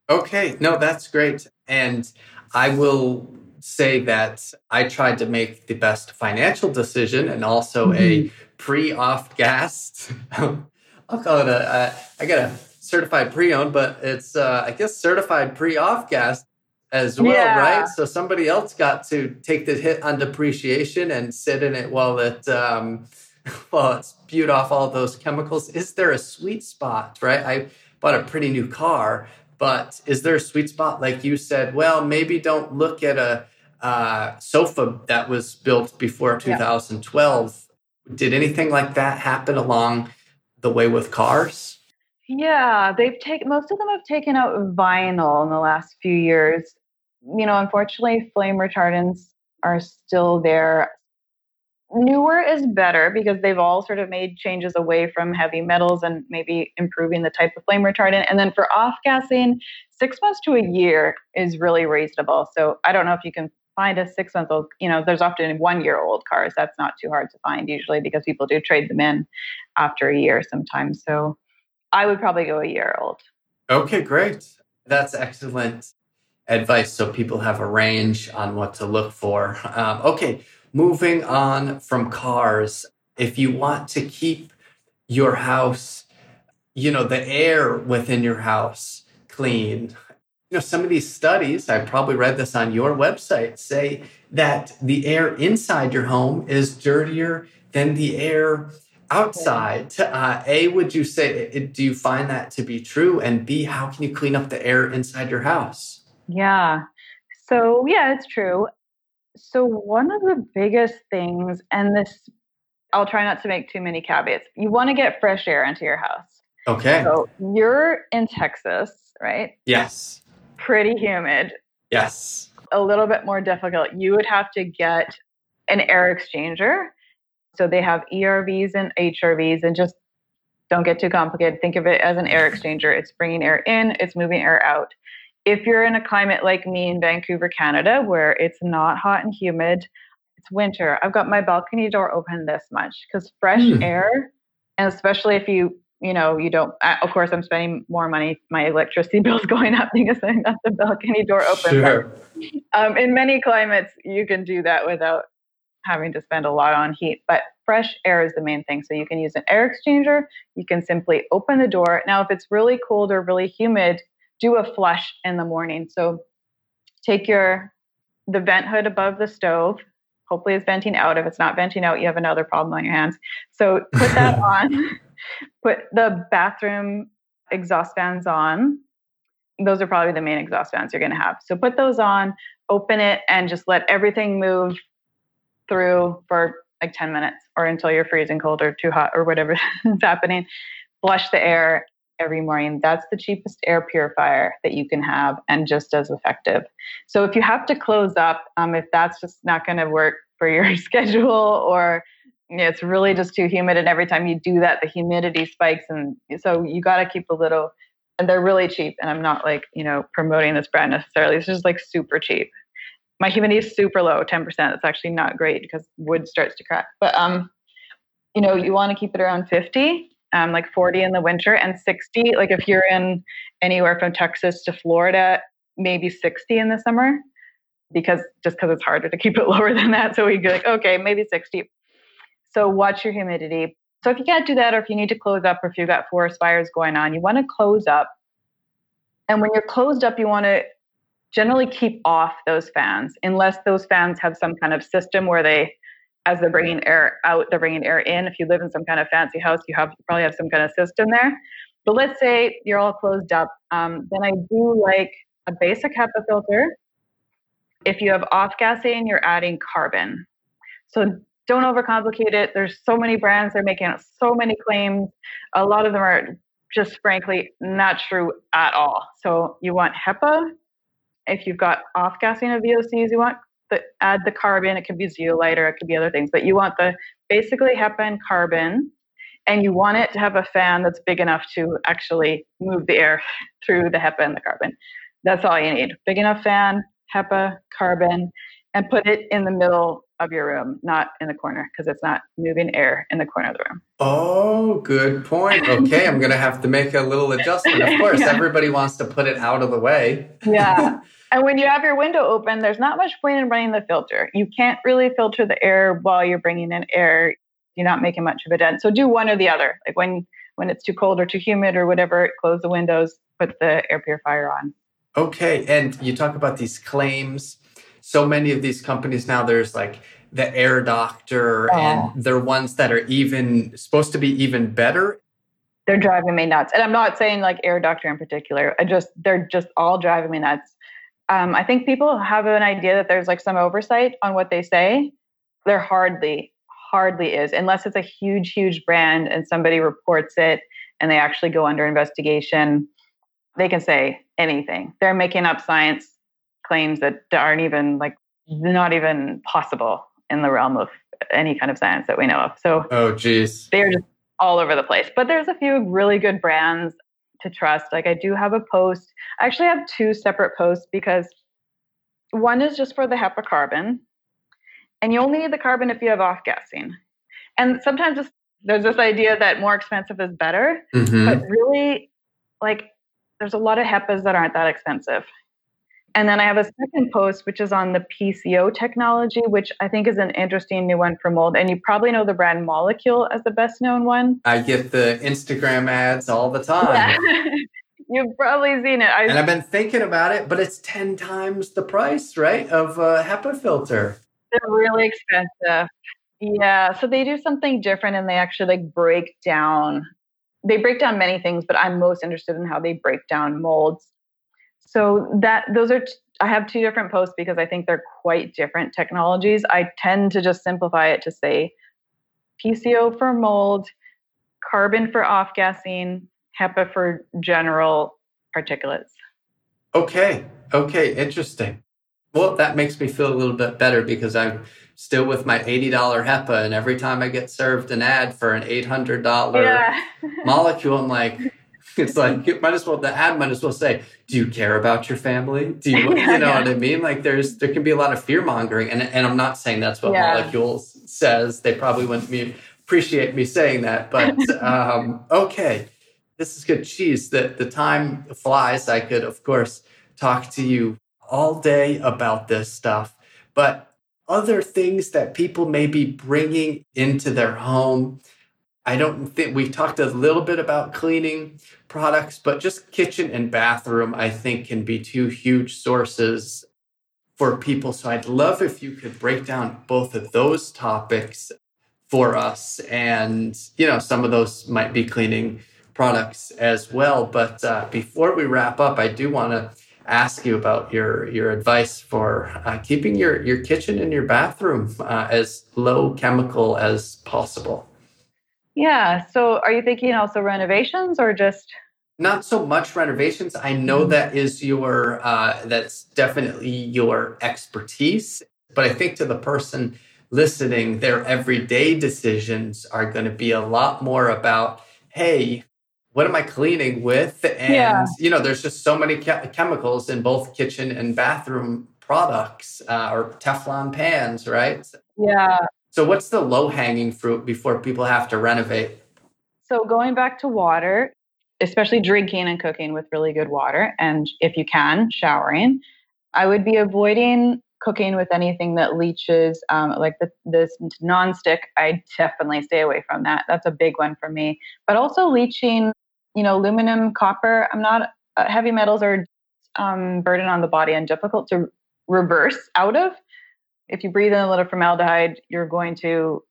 Okay, no, that's great. And I will say that I tried to make the best financial decision and also mm-hmm. a pre off gas. I'll call it a, a, I got a certified pre owned, but it's, uh, I guess, certified pre off gas as well, yeah. right? So somebody else got to take the hit on depreciation and sit in it while it, um, well, it's spewed off all those chemicals. Is there a sweet spot, right? I bought a pretty new car, but is there a sweet spot? Like you said, well, maybe don't look at a uh, sofa that was built before 2012. Yeah. Did anything like that happen along the way with cars? Yeah, they've taken most of them have taken out vinyl in the last few years. You know, unfortunately, flame retardants are still there newer is better because they've all sort of made changes away from heavy metals and maybe improving the type of flame retardant. And then for off gassing, six months to a year is really reasonable. So I don't know if you can find a six month old, you know, there's often one year old cars. That's not too hard to find usually because people do trade them in after a year sometimes. So I would probably go a year old. Okay, great. That's excellent advice. So people have a range on what to look for. Um, okay. Moving on from cars, if you want to keep your house, you know, the air within your house clean, you know, some of these studies, I probably read this on your website, say that the air inside your home is dirtier than the air outside. Uh, a, would you say, do you find that to be true? And B, how can you clean up the air inside your house? Yeah. So, yeah, it's true. So, one of the biggest things, and this, I'll try not to make too many caveats, you want to get fresh air into your house. Okay. So, you're in Texas, right? Yes. Pretty humid. Yes. A little bit more difficult. You would have to get an air exchanger. So, they have ERVs and HRVs, and just don't get too complicated. Think of it as an air exchanger. It's bringing air in, it's moving air out if you're in a climate like me in Vancouver, Canada, where it's not hot and humid, it's winter. I've got my balcony door open this much because fresh mm. air, and especially if you, you know, you don't, of course, I'm spending more money. My electricity bill's going up because I've got the balcony door open. Sure. But, um, in many climates, you can do that without having to spend a lot on heat. But fresh air is the main thing. So you can use an air exchanger. You can simply open the door. Now, if it's really cold or really humid, do a flush in the morning. So take your the vent hood above the stove. Hopefully, it's venting out. If it's not venting out, you have another problem on your hands. So put that on. Put the bathroom exhaust fans on. Those are probably the main exhaust fans you're going to have. So put those on, open it, and just let everything move through for like 10 minutes or until you're freezing cold or too hot or whatever is happening. Flush the air every morning. That's the cheapest air purifier that you can have and just as effective. So if you have to close up, um, if that's just not going to work for your schedule or it's really just too humid and every time you do that the humidity spikes and so you got to keep a little and they're really cheap and i'm not like you know promoting this brand necessarily it's just like super cheap my humidity is super low 10% it's actually not great because wood starts to crack but um you know you want to keep it around 50 um, like 40 in the winter and 60 like if you're in anywhere from texas to florida maybe 60 in the summer because just because it's harder to keep it lower than that. So we'd be like okay maybe 60 so watch your humidity. So if you can't do that or if you need to close up or if you've got forest fires going on you want to close up. And when you're closed up you want to generally keep off those fans unless those fans have some kind of system where they as they're bringing air out they're bringing air in. If you live in some kind of fancy house you have you probably have some kind of system there. But let's say you're all closed up um, then i do like a basic HEPA filter. If you have off gassing you're adding carbon. So don't overcomplicate it. There's so many brands they're making so many claims. A lot of them are just frankly not true at all. So you want HEPA. If you've got off gassing of VOCs, you want the add the carbon. It could be zeolite or it could be other things, but you want the basically HEPA and carbon, and you want it to have a fan that's big enough to actually move the air through the HEPA and the carbon. That's all you need. Big enough fan, HEPA, carbon, and put it in the middle of your room, not in the corner, because it's not moving air in the corner of the room. Oh, good point. Okay, I'm going to have to make a little adjustment. Of course, yeah. everybody wants to put it out of the way. yeah. And when you have your window open, there's not much point in running the filter. You can't really filter the air while you're bringing in air. You're not making much of a dent. So do one or the other. Like when when it's too cold or too humid or whatever, close the windows, put the air purifier on. Okay, and you talk about these claims. So many of these companies now, there's like the air doctor, oh. and they're ones that are even supposed to be even better. They're driving me nuts. And I'm not saying like air doctor in particular. I just they're just all driving me nuts um, I think people have an idea that there's like some oversight on what they say. There hardly, hardly is, unless it's a huge, huge brand and somebody reports it and they actually go under investigation. They can say anything. They're making up science claims that aren't even like not even possible in the realm of any kind of science that we know of. So, oh, geez, they're just all over the place. But there's a few really good brands to trust. Like I do have a post. I actually have two separate posts because one is just for the HEPA carbon, and you only need the carbon if you have off gassing. And sometimes there's this idea that more expensive is better, mm-hmm. but really, like, there's a lot of HEPAs that aren't that expensive. And then I have a second post, which is on the PCO technology, which I think is an interesting new one for mold. And you probably know the brand Molekule as the best known one. I get the Instagram ads all the time. Yeah. You've probably seen it. I, and I've been thinking about it, but it's 10 times the price, right, of a HEPA filter. They're really expensive. Yeah. So they do something different and they actually like break down. They break down many things, but I'm most interested in how they break down molds so that those are t- I have two different posts because I think they're quite different technologies. I tend to just simplify it to say PCO for mold, carbon for off gassing, HEPA for general particulates. Okay. Okay. Interesting. Well, that makes me feel a little bit better because I'm still with my $80 HEPA. And every time I get served an ad for an $800 yeah. Molekule, I'm like, it's like you might as well the ad might as well say, "Do you care about your family? Do you you know what I mean?" Like there's there can be a lot of fear mongering, and and I'm not saying that's what yeah. Molekules says. They probably wouldn't me appreciate me saying that, but um, okay, this is good. Cheese. The the time flies. I could of course talk to you all day about this stuff, but other things that people may be bringing into their home? I don't think we talked a little bit about cleaning products, but just kitchen and bathroom, I think, can be two huge sources for people. So I'd love if you could break down both of those topics for us. And, you know, some of those might be cleaning products as well. But uh, before we wrap up, I do want to ask you about your your advice for uh, keeping your your kitchen and your bathroom uh, as low chemical as possible. Yeah. So, are you thinking also renovations or just? Not so much renovations. I know mm-hmm. that is your uh, that's definitely your expertise, but I think to the person listening, their everyday decisions are going to be a lot more about, hey, what am I cleaning with? And, yeah. you know, there's just so many ke- chemicals in both kitchen and bathroom products uh, or Teflon pans, right? Yeah. So, what's the low hanging fruit before people have to renovate? So, going back to water, especially drinking and cooking with really good water, and if you can, showering, I would be avoiding cooking with anything that leaches, um, like the, this nonstick. I definitely stay away from that. That's a big one for me. But also leaching you know, aluminum, copper, I'm not, uh, heavy metals are um, burden on the body and difficult to reverse out of. If you breathe in a little formaldehyde, you're going to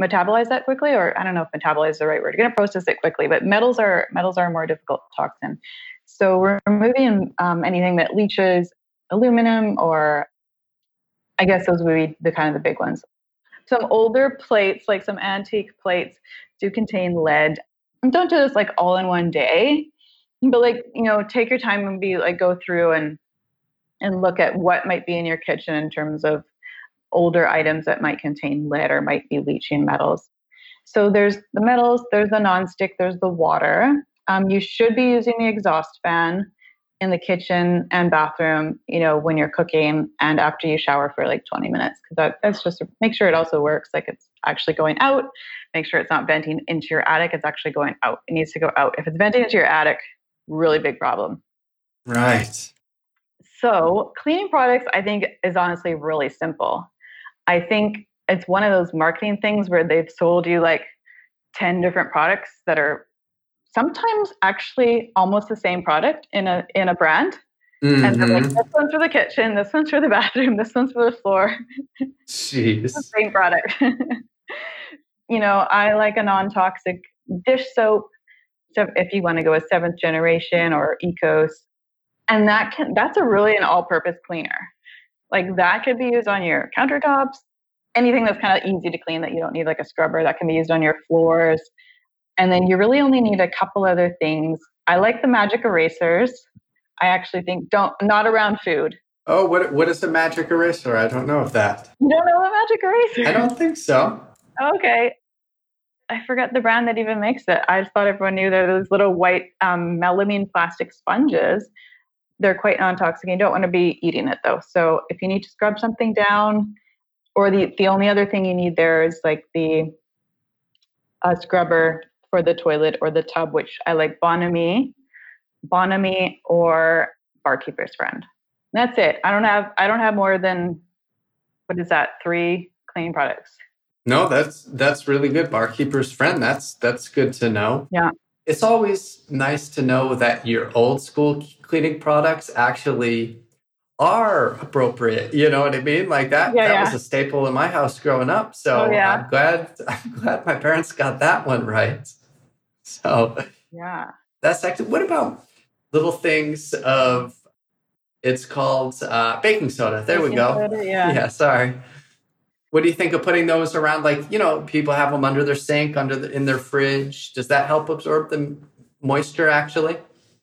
metabolize that quickly, or I don't know if metabolize is the right word. You're going to process it quickly, but metals are metals are a more difficult toxin. So we're removing um, anything that leaches aluminum, or I guess those would be the kind of the big ones. Some older plates, like some antique plates, do contain lead don't do this like all in one day but like you know take your time and be like go through and and look at what might be in your kitchen in terms of older items that might contain lead or might be leaching metals so there's the metals there's the nonstick there's the water um, you should be using the exhaust fan in the kitchen and bathroom you know when you're cooking and after you shower for like 20 minutes because that, that's just make sure it also works like it's actually going out make sure it's not venting into your attic. It's actually going out. It needs to go out. If it's venting into your attic, really big problem. Right. So, cleaning products, I think, is honestly really simple. I think it's one of those marketing things where they've sold you like 10 different products that are sometimes actually almost the same product in a in a brand. Mm-hmm. And they're like, mm-hmm. this one's for the kitchen, this one's for the bathroom, this one's for the floor. Jeez. The same product you know, I like a non toxic dish soap. So if you want to go with seventh generation or Ecos, and that can that's a really an all purpose cleaner. Like that could be used on your countertops, anything that's kind of easy to clean that you don't need like a scrubber that can be used on your floors. And then you really only need a couple other things. I like the magic erasers. I actually think don't not around food. Oh, what what is the magic eraser? I don't know of that. You don't know the magic eraser? I don't think so. Okay. I forgot the brand that even makes it. I just thought everyone knew that those little white um, melamine plastic sponges. They're quite non-toxic. and You don't want to be eating it though. So if you need to scrub something down, or the the only other thing you need there is like the uh, scrubber for the toilet or the tub, which I like Bon Ami, Bonami or Barkeeper's Friend. that's it. I don't have I don't have more than what is that three cleaning products. No, that's that's really good. Barkeeper's friend. That's that's good to know. Yeah. It's always nice to know that your old school cleaning products actually are appropriate. You know what I mean? Like that yeah, that yeah. was a staple in my house growing up. So oh, yeah. I'm glad I'm glad my parents got that one right. So yeah. That's actually what about little things of it's called uh, baking soda. There baking we go. Soda, yeah. yeah, sorry. What do you think of putting those around? Like, you know, people have them under their sink, under the, in their fridge. Does that help absorb the moisture actually?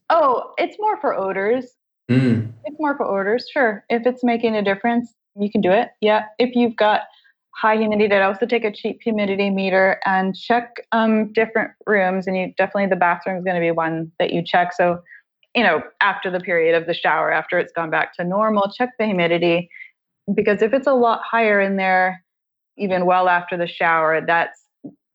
Oh, it's more for odors. Mm. It's more for odors, sure. If it's making a difference, you can do it. Yeah. If you've got high humidity, I'd also take a cheap humidity meter and check um, different rooms. And you definitely, the bathroom is going to be one that you check. So, you know, after the period of the shower, after it's gone back to normal, check the humidity because if it's a lot higher in there, even well after the shower, that's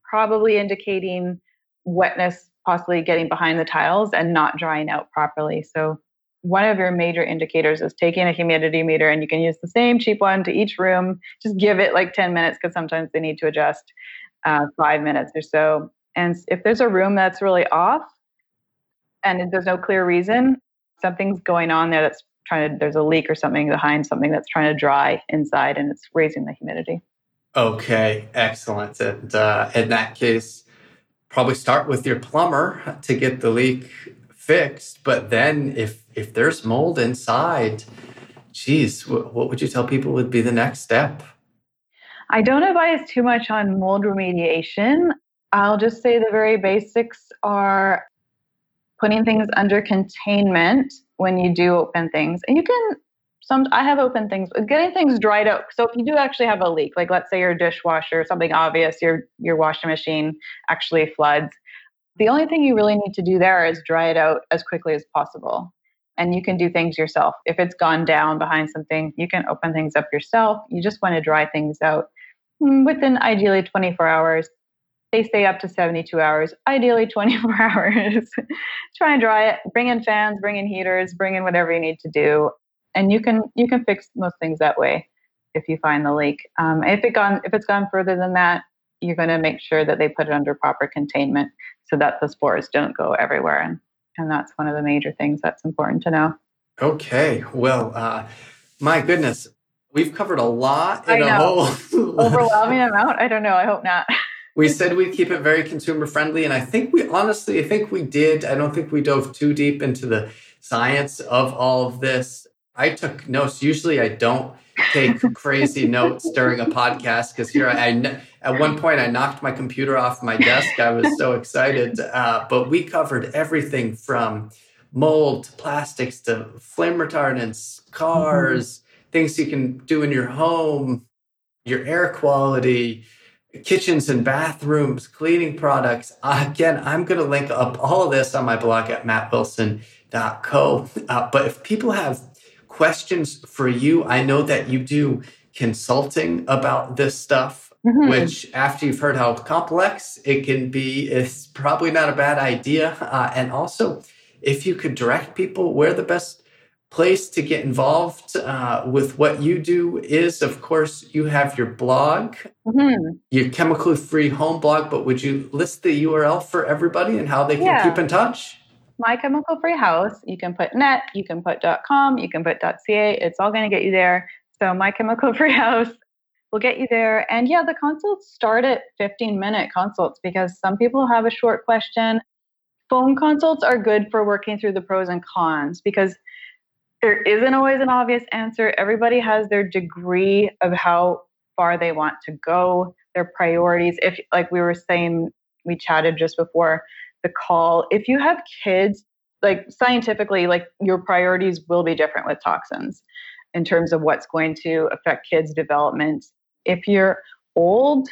probably indicating wetness possibly getting behind the tiles and not drying out properly. So one of your major indicators is taking a humidity meter and you can use the same cheap one to each room. Just give it like 10 minutes because sometimes they need to adjust uh, five minutes or so. And if there's a room that's really off and there's no clear reason something's going on there that's trying to there's a leak or something behind something that's trying to dry inside and it's raising the humidity. Okay excellent. And uh, in that case probably start with your plumber to get the leak fixed. But then if if there's mold inside, geez, what, what would you tell people would be the next step? I don't advise too much on mold remediation. I'll just say the very basics are putting things under containment when you do open things. And you can some I have open things, getting things dried out. So if you do actually have a leak, like let's say your dishwasher, something obvious, your your washing machine actually floods, the only thing you really need to do there is dry it out as quickly as possible. And you can do things yourself. If it's gone down behind something, you can open things up yourself. You just want to dry things out mm, within ideally 24 hours. They stay up to 72 hours, ideally 24 hours. Try and dry it. Bring in fans, bring in heaters, bring in whatever you need to do, and you can you can fix most things that way if you find the leak. Um, if it gone if it's gone further than that, you're going to make sure that they put it under proper containment so that the spores don't go everywhere. And, and that's one of the major things that's important to know. Okay. Well, uh, my goodness, we've covered a lot in a whole overwhelming amount. I don't know. I hope not. we said we'd keep it very consumer friendly. And I think we honestly, I think we did. I don't think we dove too deep into the science of all of this. I took notes. Usually I don't take crazy notes during a podcast because here I, I, at one point I knocked my computer off my desk. I was so excited, uh, but we covered everything from mold to plastics to flame retardants, cars, mm-hmm. things you can do in your home, your air quality, kitchens and bathrooms, cleaning products. Uh, again, I'm going to link up all of this on my blog at mattwilson.co. Uh, but if people have questions for you. I know that you do consulting about this stuff, mm-hmm. which after you've heard how complex it can be, is probably not a bad idea. Uh, and also, if you could direct people where the best place to get involved uh, with what you do is, of course, you have your blog, mm-hmm. your chemical free home blog, but would you list the URL for everybody and how they can yeah. keep in touch? My Chemical Free House. You can put net, you can put .com, you can put .ca. It's all going to get you there. So My Chemical Free House will get you there. And yeah, the consults start at 15 minute consults because some people have a short question. Phone consults are good for working through the pros and cons because there isn't always an obvious answer. Everybody has their degree of how far they want to go, their priorities. If, like we were saying, we chatted just before, the call. If you have kids, like scientifically, like your priorities will be different with toxins in terms of what's going to affect kids' development. If you're old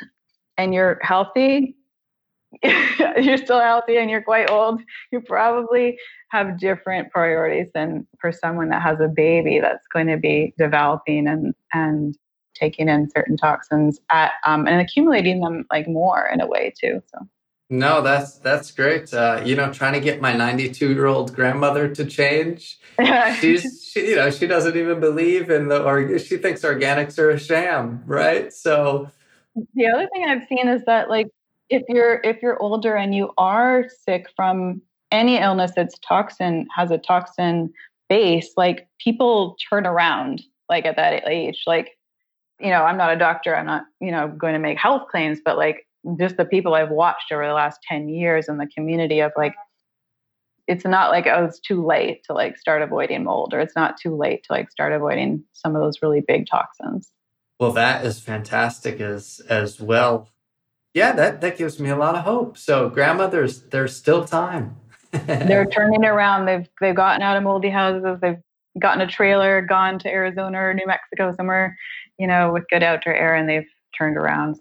and you're healthy, you're still healthy and you're quite old, you probably have different priorities than for someone that has a baby that's going to be developing and and taking in certain toxins at um, and accumulating them like more in a way too. So no, that's that's great. Uh, you know, trying to get my 92 year old grandmother to change. She's, she, you know, she doesn't even believe in the, or she thinks organics are a sham, right? So, the other thing I've seen is that, like, if you're if you're older and you are sick from any illness that's toxin has a toxin base, like people turn around, like at that age, like. You know, I'm not a doctor. I'm not, you know, going to make health claims, but like just the people I've watched over the last 10 years in the community of like, it's not like, oh, it's too late to like start avoiding mold or it's not too late to like start avoiding some of those really big toxins. Well, that is fantastic as as well. Yeah, that that gives me a lot of hope. So, grandmothers, there's still time. They're turning around. They've they've gotten out of moldy houses. They've gotten a trailer, gone to Arizona or New Mexico somewhere, you know, with good outdoor air, and they've turned around.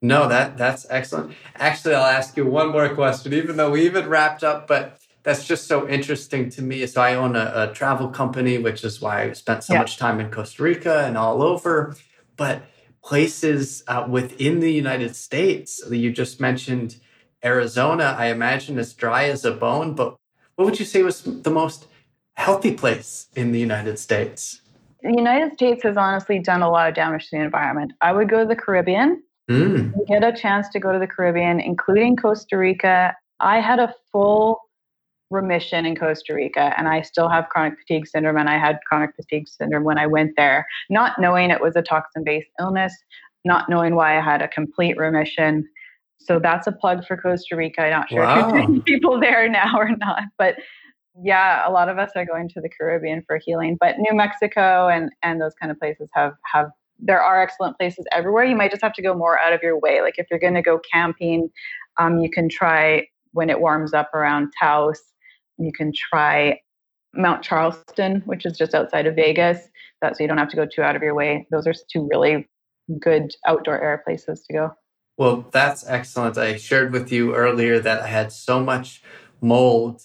No, that that's excellent. Actually, I'll ask you one more question, even though we even wrapped up, but that's just so interesting to me. So I own a, a travel company, which is why I spent so yeah. much time in Costa Rica and all over. But places uh, within the United States, you just mentioned Arizona. I imagine as dry as a bone. But what would you say was the most healthy place in the United States? The United States has honestly done a lot of damage to the environment. I would go to the Caribbean. Mm. Get a chance to go to the Caribbean, including Costa Rica. I had a full remission in Costa Rica, and I still have chronic fatigue syndrome. And I had chronic fatigue syndrome when I went there, not knowing it was a toxin based illness, not knowing why I had a complete remission. So that's a plug for Costa Rica. I'm not sure wow. if you're people there now or not, but yeah, a lot of us are going to the Caribbean for healing. But New Mexico and and those kind of places have have there are excellent places everywhere. You might just have to go more out of your way. Like if you're going to go camping, um, you can try when it warms up around Taos you can try Mount Charleston, which is just outside of Vegas. That so you don't have to go too out of your way. Those are two really good outdoor air places to go. Well, that's excellent. I shared with you earlier that I had so much mold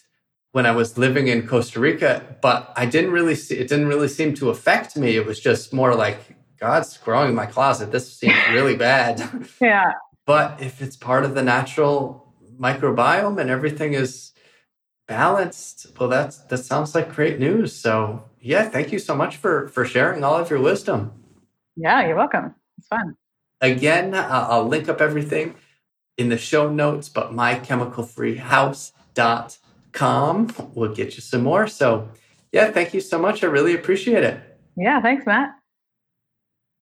when I was living in Costa Rica, but I didn't really see it didn't really seem to affect me. It was just more like God's growing in my closet. This seems really bad. yeah. But if it's part of the natural microbiome and everything is balanced. Well, that's that sounds like great news. So yeah, thank you so much for for sharing all of your wisdom. Yeah, you're welcome. It's fun. Again, uh, I'll link up everything in the show notes, but mychemicalfreehouse.com will get you some more. So yeah, thank you so much. I really appreciate it. Yeah, thanks, Matt.